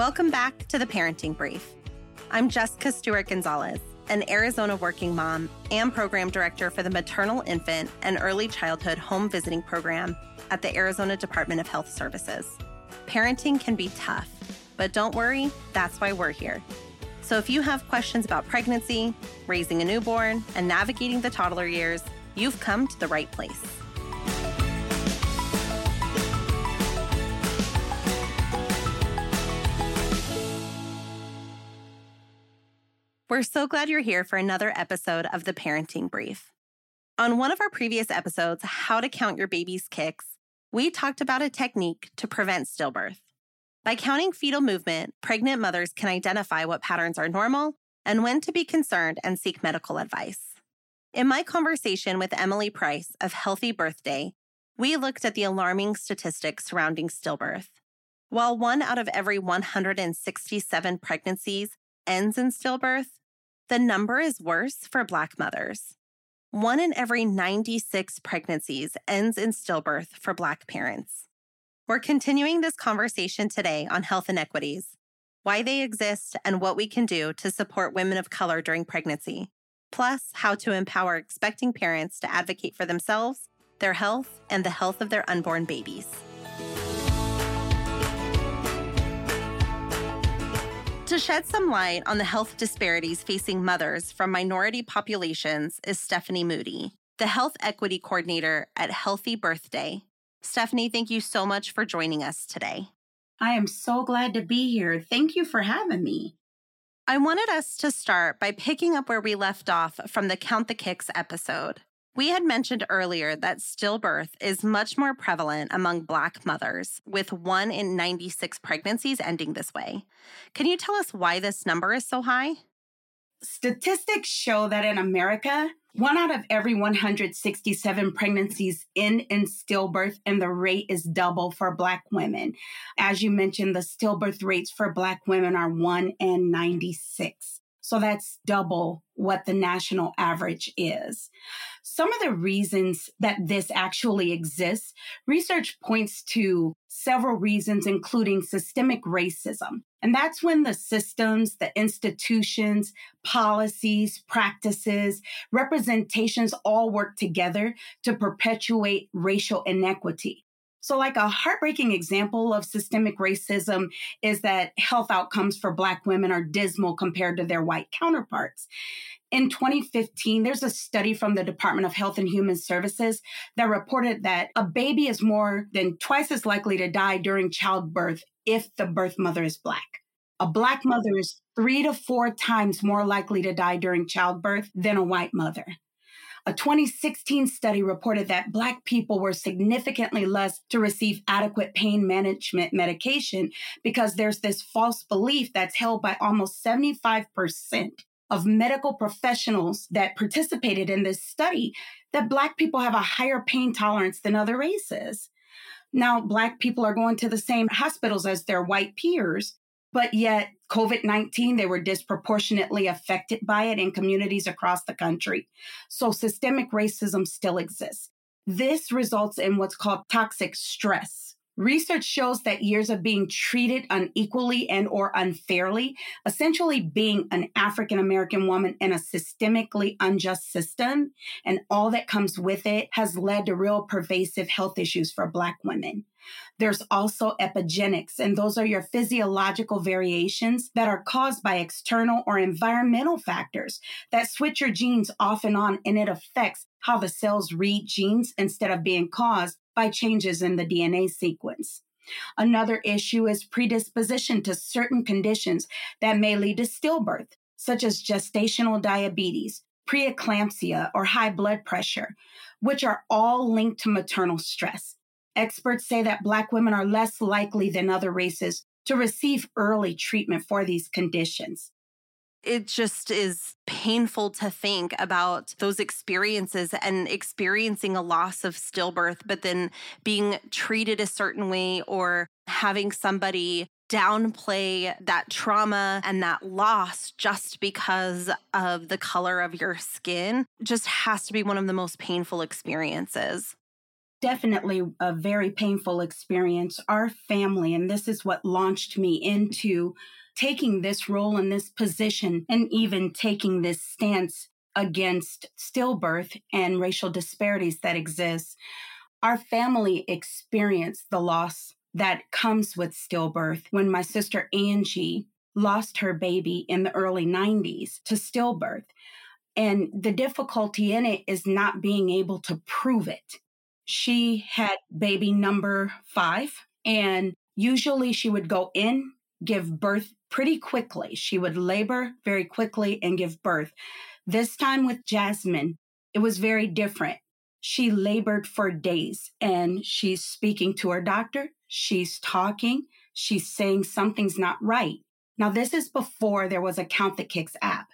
Welcome back to the Parenting Brief. I'm Jessica Stewart Gonzalez, an Arizona working mom and program director for the Maternal Infant and Early Childhood Home Visiting Program at the Arizona Department of Health Services. Parenting can be tough, but don't worry, that's why we're here. So if you have questions about pregnancy, raising a newborn, and navigating the toddler years, you've come to the right place. We're so glad you're here for another episode of the Parenting Brief. On one of our previous episodes, How to Count Your Baby's Kicks, we talked about a technique to prevent stillbirth. By counting fetal movement, pregnant mothers can identify what patterns are normal and when to be concerned and seek medical advice. In my conversation with Emily Price of Healthy Birth Day, we looked at the alarming statistics surrounding stillbirth. While one out of every 167 pregnancies ends in stillbirth, the number is worse for Black mothers. One in every 96 pregnancies ends in stillbirth for Black parents. We're continuing this conversation today on health inequities, why they exist, and what we can do to support women of color during pregnancy, plus, how to empower expecting parents to advocate for themselves, their health, and the health of their unborn babies. To shed some light on the health disparities facing mothers from minority populations is Stephaney Moody, the Health Equity Coordinator at Healthy Birth Day. Stephanie, thank you so much for joining us today. I am so glad to be here. Thank you for having me. I wanted us to start by picking up where we left off from the Count the Kicks episode. We had mentioned earlier that stillbirth is much more prevalent among Black mothers, with one in 96 pregnancies ending this way. Can you tell us why this number is so high? Statistics show that in America, one out of every 167 pregnancies end in stillbirth, and the rate is double for Black women. As you mentioned, the stillbirth rates for Black women are 1 in 96. So that's double what the national average is. Some of the reasons that this actually exists, research points to several reasons, including systemic racism. And that's when the systems, the institutions, policies, practices, representations all work together to perpetuate racial inequity. So, like a heartbreaking example of systemic racism is that health outcomes for Black women are dismal compared to their white counterparts. In 2015, there's a study from the Department of Health and Human Services that reported that a baby is more than twice as likely to die during childbirth if the birth mother is Black. A Black mother is three to four times more likely to die during childbirth than a white mother. A 2016 study reported that Black people were significantly less to receive adequate pain management medication because there's this false belief that's held by almost 75% of medical professionals that participated in this study that Black people have a higher pain tolerance than other races. Now, Black people are going to the same hospitals as their white peers, but yet COVID 19, they were disproportionately affected by it in communities across the country. So systemic racism still exists. This results in what's called toxic stress. Research shows that years of being treated unequally and or unfairly, essentially being an African American woman in a systemically unjust system and all that comes with it has led to real pervasive health issues for black women. There's also epigenetics, and those are your physiological variations that are caused by external or environmental factors that switch your genes off and on, and it affects how the cells read genes instead of being caused by changes in the DNA sequence. Another issue is predisposition to certain conditions that may lead to stillbirth, such as gestational diabetes, preeclampsia, or high blood pressure, which are all linked to maternal stress. Experts say that Black women are less likely than other races to receive early treatment for these conditions it just is painful to think about those experiences and experiencing a loss of stillbirth, but then being treated a certain way or having somebody downplay that trauma and that loss just because of the color of your skin just has to be one of the most painful experiences. Definitely a very painful experience. Our family, and this is what launched me into taking this role in this position and even taking this stance against stillbirth and racial disparities that exist. Our family experienced the loss that comes with stillbirth when my sister Angie lost her baby in the early 90s to stillbirth. And the difficulty in it is not being able to prove it. She had baby number five, and usually she would go in, give birth pretty quickly. She would labor very quickly and give birth. This time with Jasmine, it was very different. She labored for days and she's speaking to her doctor. She's talking. She's saying something's not right. Now, this is before there was a Count the Kicks app.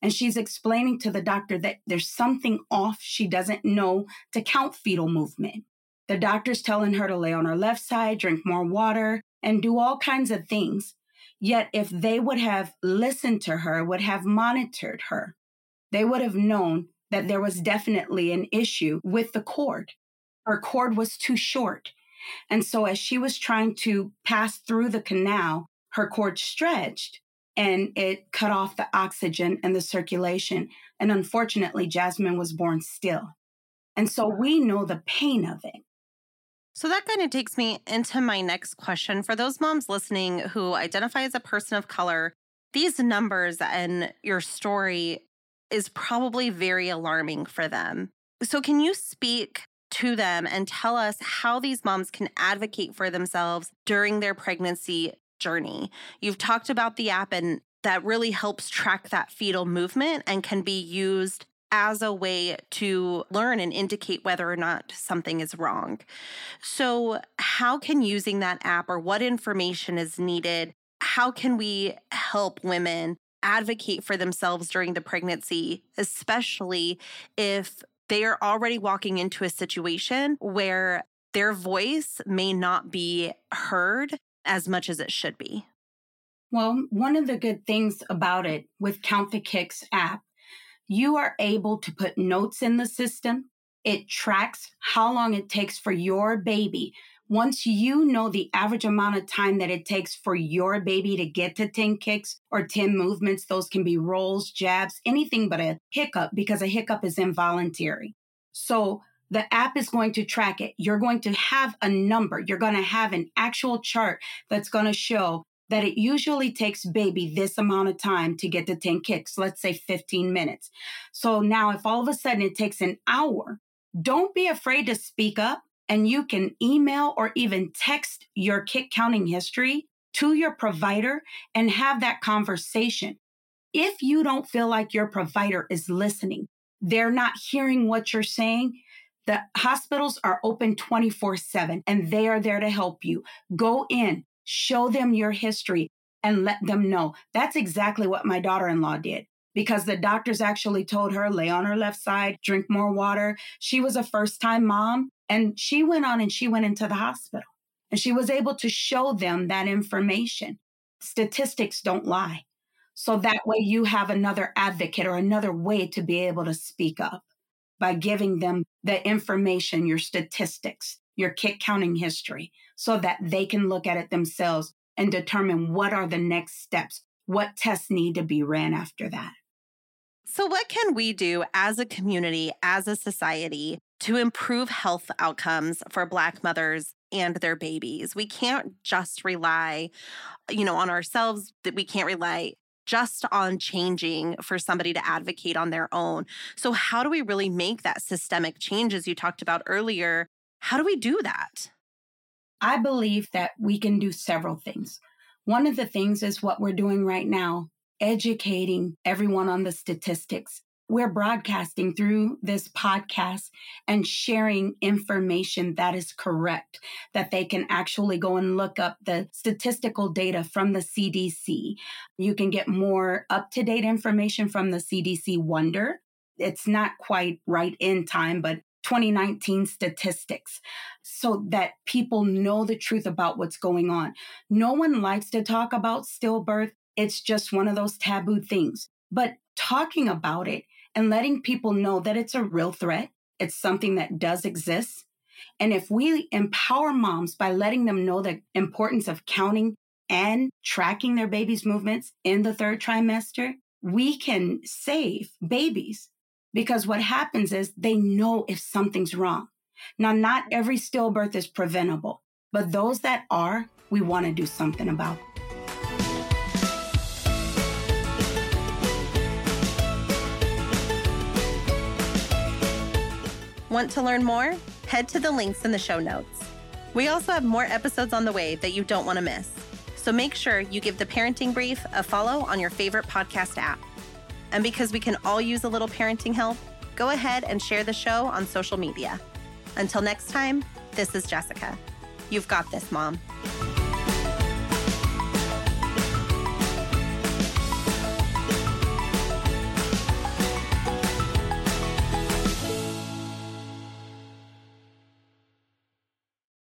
And she's explaining to the doctor that there's something off. She doesn't know to count fetal movement. The doctor's telling her to lay on her left side, drink more water, and do all kinds of things. Yet, if they would have listened to her, would have monitored her, they would have known that there was definitely an issue with the cord. Her cord was too short. And so, as she was trying to pass through the canal, her cord stretched and it cut off the oxygen and the circulation. And unfortunately, Jasmine was born still. And so we know the pain of it. So that kind of takes me into my next question. For those moms listening who identify as a person of color, these numbers and your story is probably very alarming for them. So, can you speak to them and tell us how these moms can advocate for themselves during their pregnancy journey? You've talked about the app, and that really helps track that fetal movement and can be used as a way to learn and indicate whether or not something is wrong. So, how can using that app or what information is needed? How can we help women advocate for themselves during the pregnancy, especially if they are already walking into a situation where their voice may not be heard as much as it should be? Well, one of the good things about it with Count the Kicks app, you are able to put notes in the system. It tracks how long it takes for your baby once you know the average amount of time that it takes for your baby to get to 10 kicks or 10 movements, those can be rolls, jabs, anything but a hiccup because a hiccup is involuntary. So the app is going to track it. You're going to have a number. You're going to have an actual chart that's going to show that it usually takes baby this amount of time to get to 10 kicks, let's say 15 minutes. So now if all of a sudden it takes an hour, don't be afraid to speak up and you can email or even text your kick counting history to your provider and have that conversation. If you don't feel like your provider is listening, they're not hearing what you're saying, the hospitals are open 24 7 and they are there to help you. Go in, show them your history, and let them know. That's exactly what my daughter in law did because the doctors actually told her lay on her left side, drink more water. She was a first time mom and she went on and she went into the hospital and she was able to show them that information. Statistics don't lie. So that way you have another advocate or another way to be able to speak up by giving them the information, your statistics, your kick counting history, so that they can look at it themselves and determine what are the next steps, what tests need to be ran after that. So, what can we do as a community, as a society, to improve health outcomes for Black mothers and their babies? We can't just rely, you know, on ourselves. That we can't rely just on changing for somebody to advocate on their own. So, how do we really make that systemic change, as you talked about earlier? How do we do that? I believe that we can do several things. One of the things is what we're doing right now educating everyone on the statistics. We're broadcasting through this podcast and sharing information that is correct, that they can actually go and look up the statistical data from the CDC. You can get more up to date information from the CDC Wonder. It's not quite right in time, but 2019 statistics so that people know the truth about what's going on. No one likes to talk about stillbirth it's just one of those taboo things. But talking about it and letting people know that it's a real threat, it's something that does exist, And if we empower moms by letting them know the importance of counting and tracking their baby's movements in the third trimester, we can save babies because what happens is they know if something's wrong. Now, not every stillbirth is preventable, but those that are, we want to do something about. Want to learn more? Head to the links in the show notes. We also have more episodes on the way that you don't want to miss. So make sure you give the Parenting Brief a follow on your favorite podcast app. And because we can all use a little parenting help, go ahead and share the show on social media. Until next time, this is Jessica. You've got this, Mom.